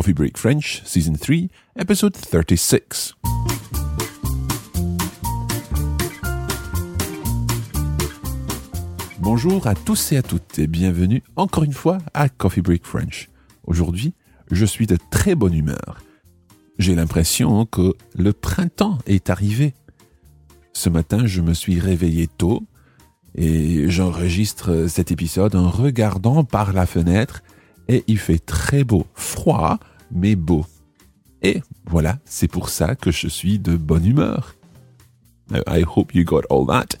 Coffee Break French, Season 3, Episode 36. Bonjour à tous et à toutes et bienvenue encore une fois à Coffee Break French. Aujourd'hui, je suis de très bonne humeur. J'ai l'impression que le printemps est arrivé. Ce matin, je me suis réveillé tôt et j'enregistre cet épisode en regardant par la fenêtre et il fait très beau, froid, mais beau. Et voilà, c'est pour ça que je suis de bonne humeur. I hope you got all that.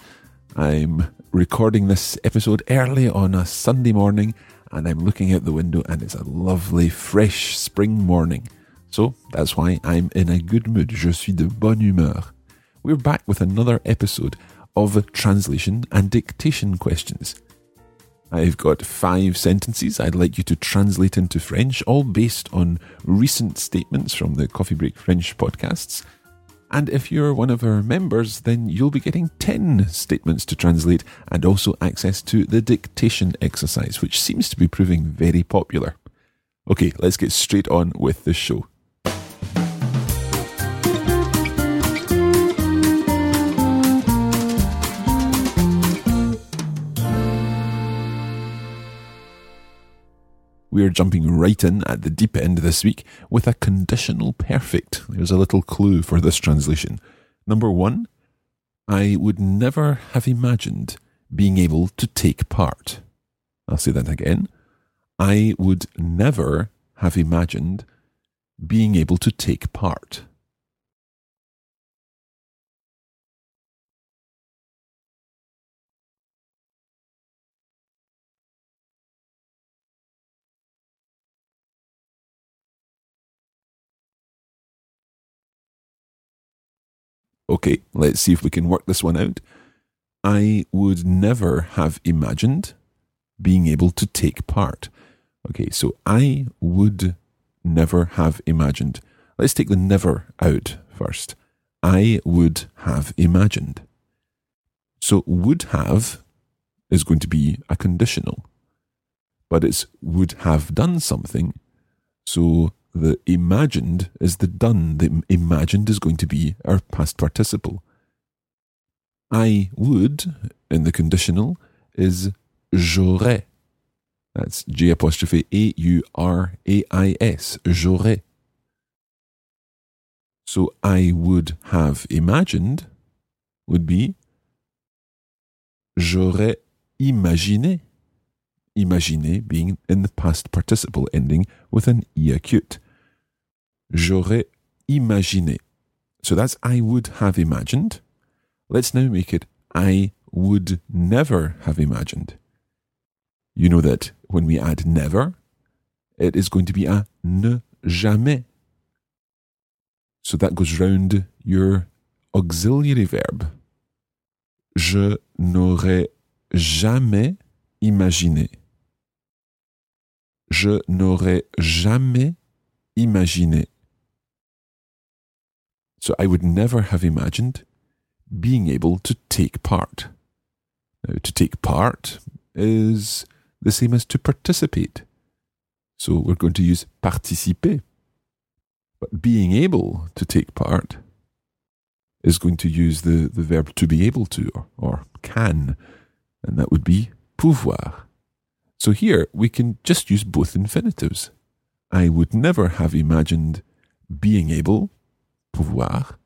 I'm recording this episode early on a Sunday morning and I'm looking out the window and it's a lovely fresh spring morning. So that's why I'm in a good mood. Je suis de bonne humeur. We're back with another episode of translation and dictation questions. I've got five sentences I'd like you to translate into French, all based on recent statements from the Coffee Break French podcasts. And if you're one of our members, then you'll be getting 10 statements to translate and also access to the dictation exercise, which seems to be proving very popular. Okay, let's get straight on with the show. We are jumping right in at the deep end this week with a conditional perfect. There's a little clue for this translation. Number one, I would never have imagined being able to take part. I'll say that again. I would never have imagined being able to take part. Okay, let's see if we can work this one out. I would never have imagined being able to take part. Okay, so I would never have imagined. Let's take the never out first. I would have imagined. So would have is going to be a conditional, but it's would have done something. So the imagined is the done. The imagined is going to be our past participle. I would in the conditional is j'aurais. That's J apostrophe A U R A I S. J'aurais. So I would have imagined would be j'aurais imaginé. Imaginer being in the past participle ending with an e acute. J'aurais imaginé. So that's I would have imagined. Let's now make it I would never have imagined. You know that when we add never, it is going to be a ne jamais. So that goes round your auxiliary verb. Je n'aurais jamais imaginé. Je n'aurais jamais imaginé. So I would never have imagined being able to take part. Now, to take part is the same as to participate. So we're going to use participer. But being able to take part is going to use the, the verb to be able to or, or can, and that would be pouvoir. So here we can just use both infinitives. I would never have imagined being able, pouvoir,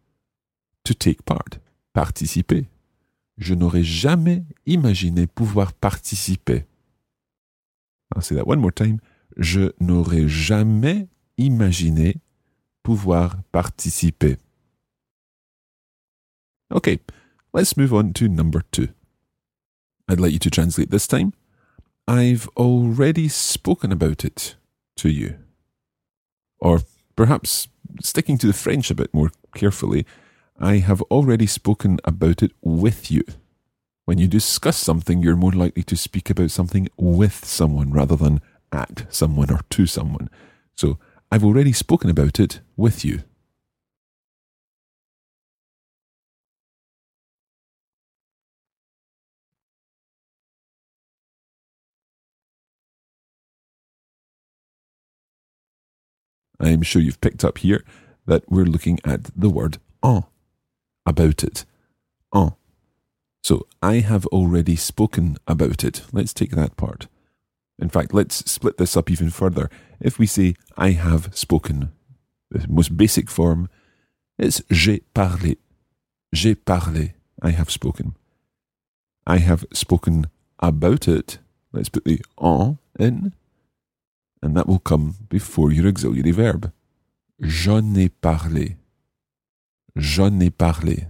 to take part, participer. Je n'aurais jamais imaginé pouvoir participer. I'll say that one more time. Je n'aurais jamais imaginé pouvoir participer. Okay, let's move on to number two. I'd like you to translate this time. I've already spoken about it to you. Or perhaps sticking to the French a bit more carefully, I have already spoken about it with you. When you discuss something, you're more likely to speak about something with someone rather than at someone or to someone. So I've already spoken about it with you. I'm sure you've picked up here that we're looking at the word en, about it. En. So I have already spoken about it. Let's take that part. In fact, let's split this up even further. If we say I have spoken, the most basic form is j'ai parlé. J'ai parlé. I have spoken. I have spoken about it. Let's put the en in, and that will come before your auxiliary verb. J'en ai parlé. J'en ai parlé.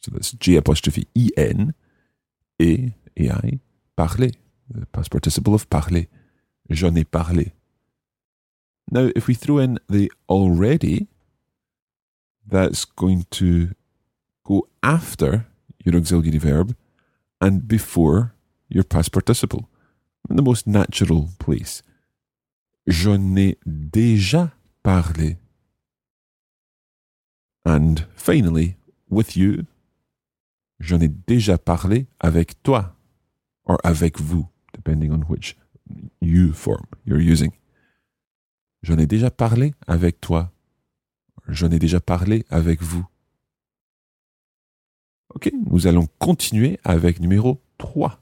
So that's J apostrophe E N A A I parler. The past participle of parler. J'en ai parlé. Now, if we throw in the already, that's going to go after your auxiliary verb and before your past participle in the most natural place. J'en ai déjà parlé. And finally, with you, j'en ai déjà parlé avec toi or avec vous, depending on which you form you're using. J'en ai déjà parlé avec toi. J'en ai déjà parlé avec vous. Ok, nous allons continuer avec numéro 3.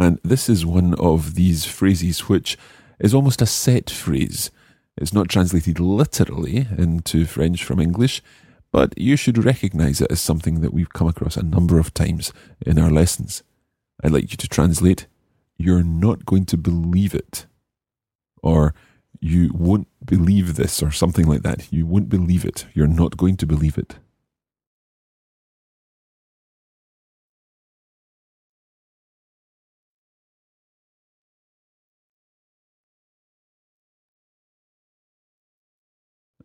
And this is one of these phrases which is almost a set phrase. It's not translated literally into French from English, but you should recognize it as something that we've come across a number of times in our lessons. I'd like you to translate, You're not going to believe it. Or, You won't believe this, or something like that. You won't believe it. You're not going to believe it.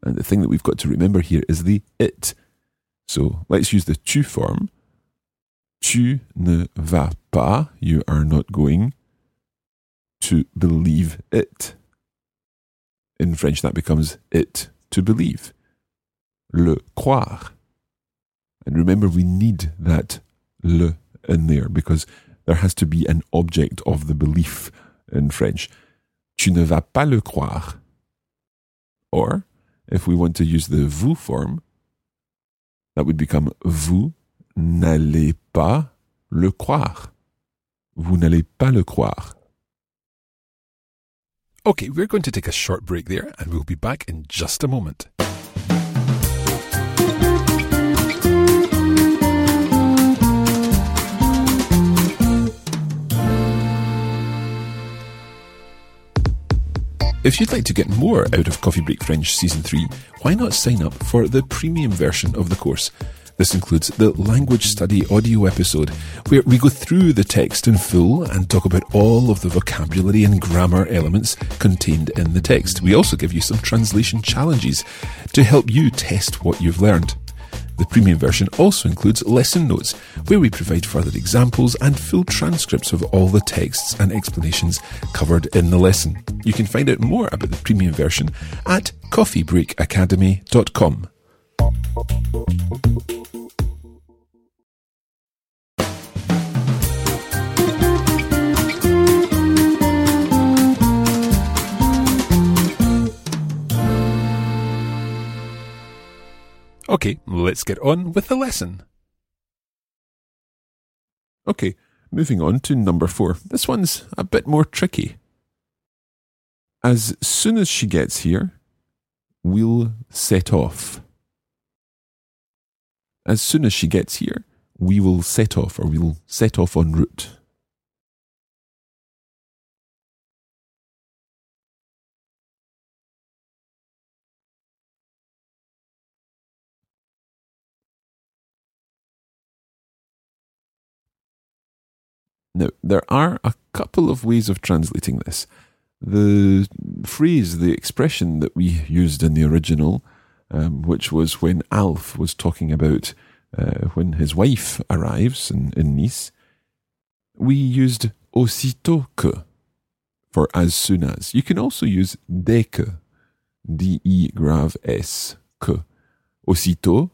And the thing that we've got to remember here is the it. So let's use the tu form. Tu ne vas pas, you are not going to believe it. In French, that becomes it to believe. Le croire. And remember, we need that le in there because there has to be an object of the belief in French. Tu ne vas pas le croire. Or, if we want to use the vous form, that would become vous n'allez pas le croire. Vous n'allez pas le croire. Okay, we're going to take a short break there and we'll be back in just a moment. If you'd like to get more out of Coffee Break French Season 3, why not sign up for the premium version of the course? This includes the language study audio episode, where we go through the text in full and talk about all of the vocabulary and grammar elements contained in the text. We also give you some translation challenges to help you test what you've learned. The premium version also includes lesson notes, where we provide further examples and full transcripts of all the texts and explanations covered in the lesson. You can find out more about the premium version at coffeebreakacademy.com. Okay, let's get on with the lesson. Okay, moving on to number four. This one's a bit more tricky. As soon as she gets here, we'll set off. As soon as she gets here, we will set off or we'll set off en route. Now, there are a couple of ways of translating this. The phrase, the expression that we used in the original, um, which was when Alf was talking about uh, when his wife arrives in, in Nice, we used aussitôt que for as soon as. You can also use dès que, D-E grave S, que. Aussitôt,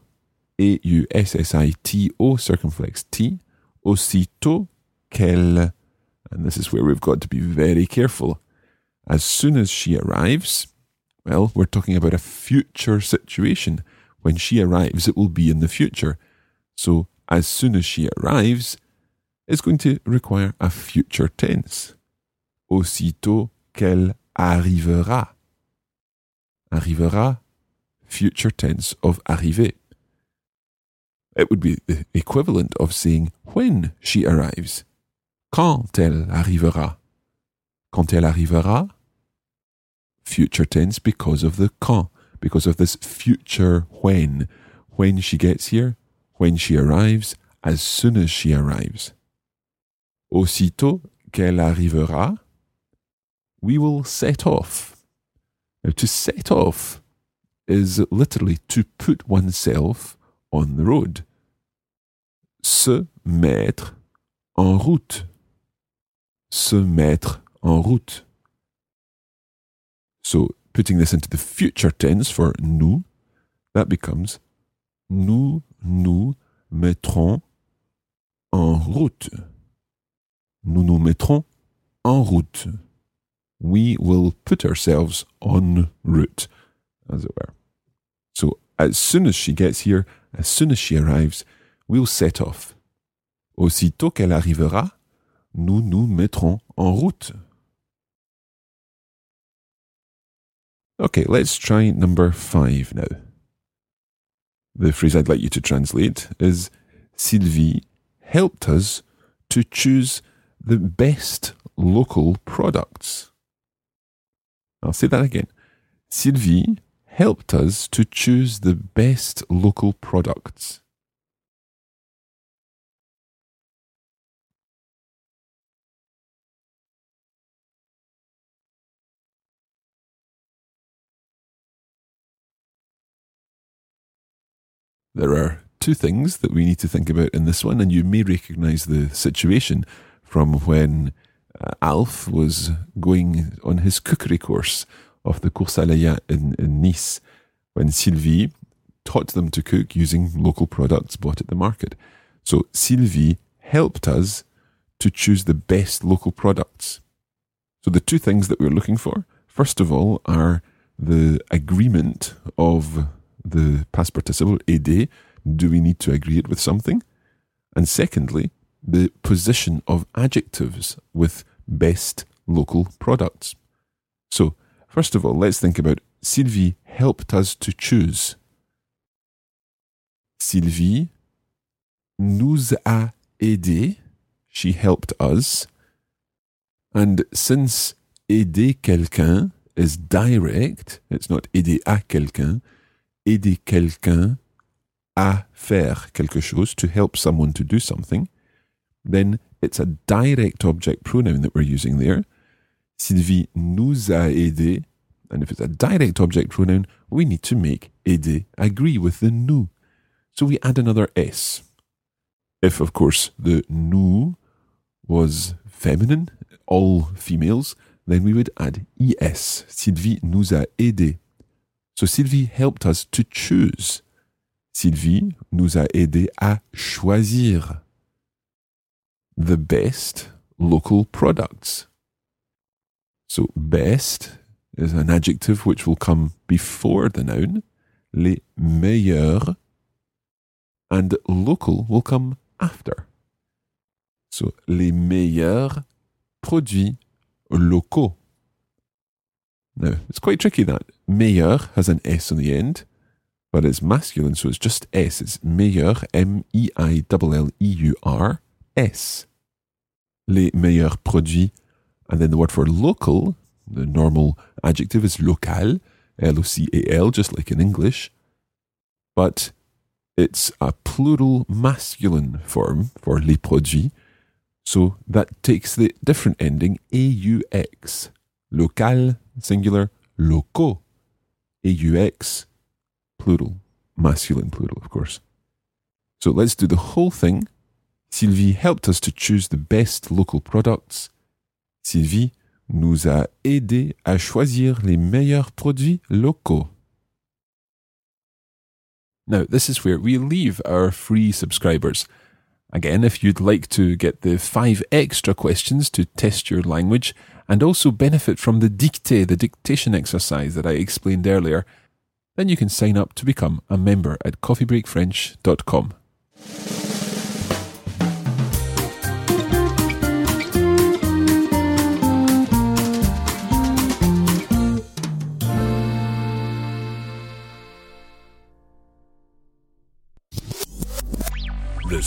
A-U-S-S-I-T-O circumflex T, aussitôt qu'elle, and this is where we've got to be very careful. As soon as she arrives, Well, we're talking about a future situation. When she arrives, it will be in the future. So, as soon as she arrives it's going to require a future tense. Aussitôt qu'elle arrivera. Arrivera, future tense of arriver. It would be the equivalent of saying when she arrives. Quand elle arrivera. Quand elle arrivera, future tense because of the quand, because of this future when. When she gets here, when she arrives, as soon as she arrives. Aussitôt qu'elle arrivera, we will set off. Now, to set off is literally to put oneself on the road. Se mettre en route. Se mettre en route. So, putting this into the future tense for nous, that becomes nous nous mettrons en route. Nous nous mettrons en route. We will put ourselves en route, as it were. So, as soon as she gets here, as soon as she arrives, we'll set off. Aussitôt qu'elle arrivera, nous nous mettrons en route. Okay, let's try number five now. The phrase I'd like you to translate is Sylvie helped us to choose the best local products. I'll say that again. Sylvie helped us to choose the best local products. There are two things that we need to think about in this one, and you may recognize the situation from when uh, Alf was going on his cookery course off the Cours Saleya in, in Nice, when Sylvie taught them to cook using local products bought at the market. So Sylvie helped us to choose the best local products. So the two things that we're looking for, first of all, are the agreement of the past participle, aider, do we need to agree it with something? And secondly, the position of adjectives with best local products. So, first of all, let's think about Sylvie helped us to choose. Sylvie nous a aidé, she helped us. And since aider quelqu'un is direct, it's not aider à quelqu'un, aider quelqu'un à faire quelque chose, to help someone to do something, then it's a direct object pronoun that we're using there. Sylvie nous a aidé. And if it's a direct object pronoun, we need to make aider agree with the nous. So we add another S. If, of course, the nous was feminine, all females, then we would add es. Sylvie nous a aidé. So Sylvie helped us to choose. Sylvie nous a aidé à choisir the best local products. So best is an adjective which will come before the noun, les meilleurs, and local will come after. So les meilleurs produits locaux. Now, it's quite tricky that. Meilleur has an S on the end, but it's masculine, so it's just S. It's meilleur, M E I L L E U R, S. Les meilleurs produits. And then the word for local, the normal adjective is local, L O C A L, just like in English. But it's a plural masculine form for les produits. So that takes the different ending AUX. Local, singular, locaux. AUX, plural, masculine plural, of course. So let's do the whole thing. Sylvie helped us to choose the best local products. Sylvie nous a aidé à choisir les meilleurs produits locaux. Now, this is where we leave our free subscribers. Again, if you'd like to get the five extra questions to test your language and also benefit from the dictée, the dictation exercise that I explained earlier, then you can sign up to become a member at coffeebreakfrench.com.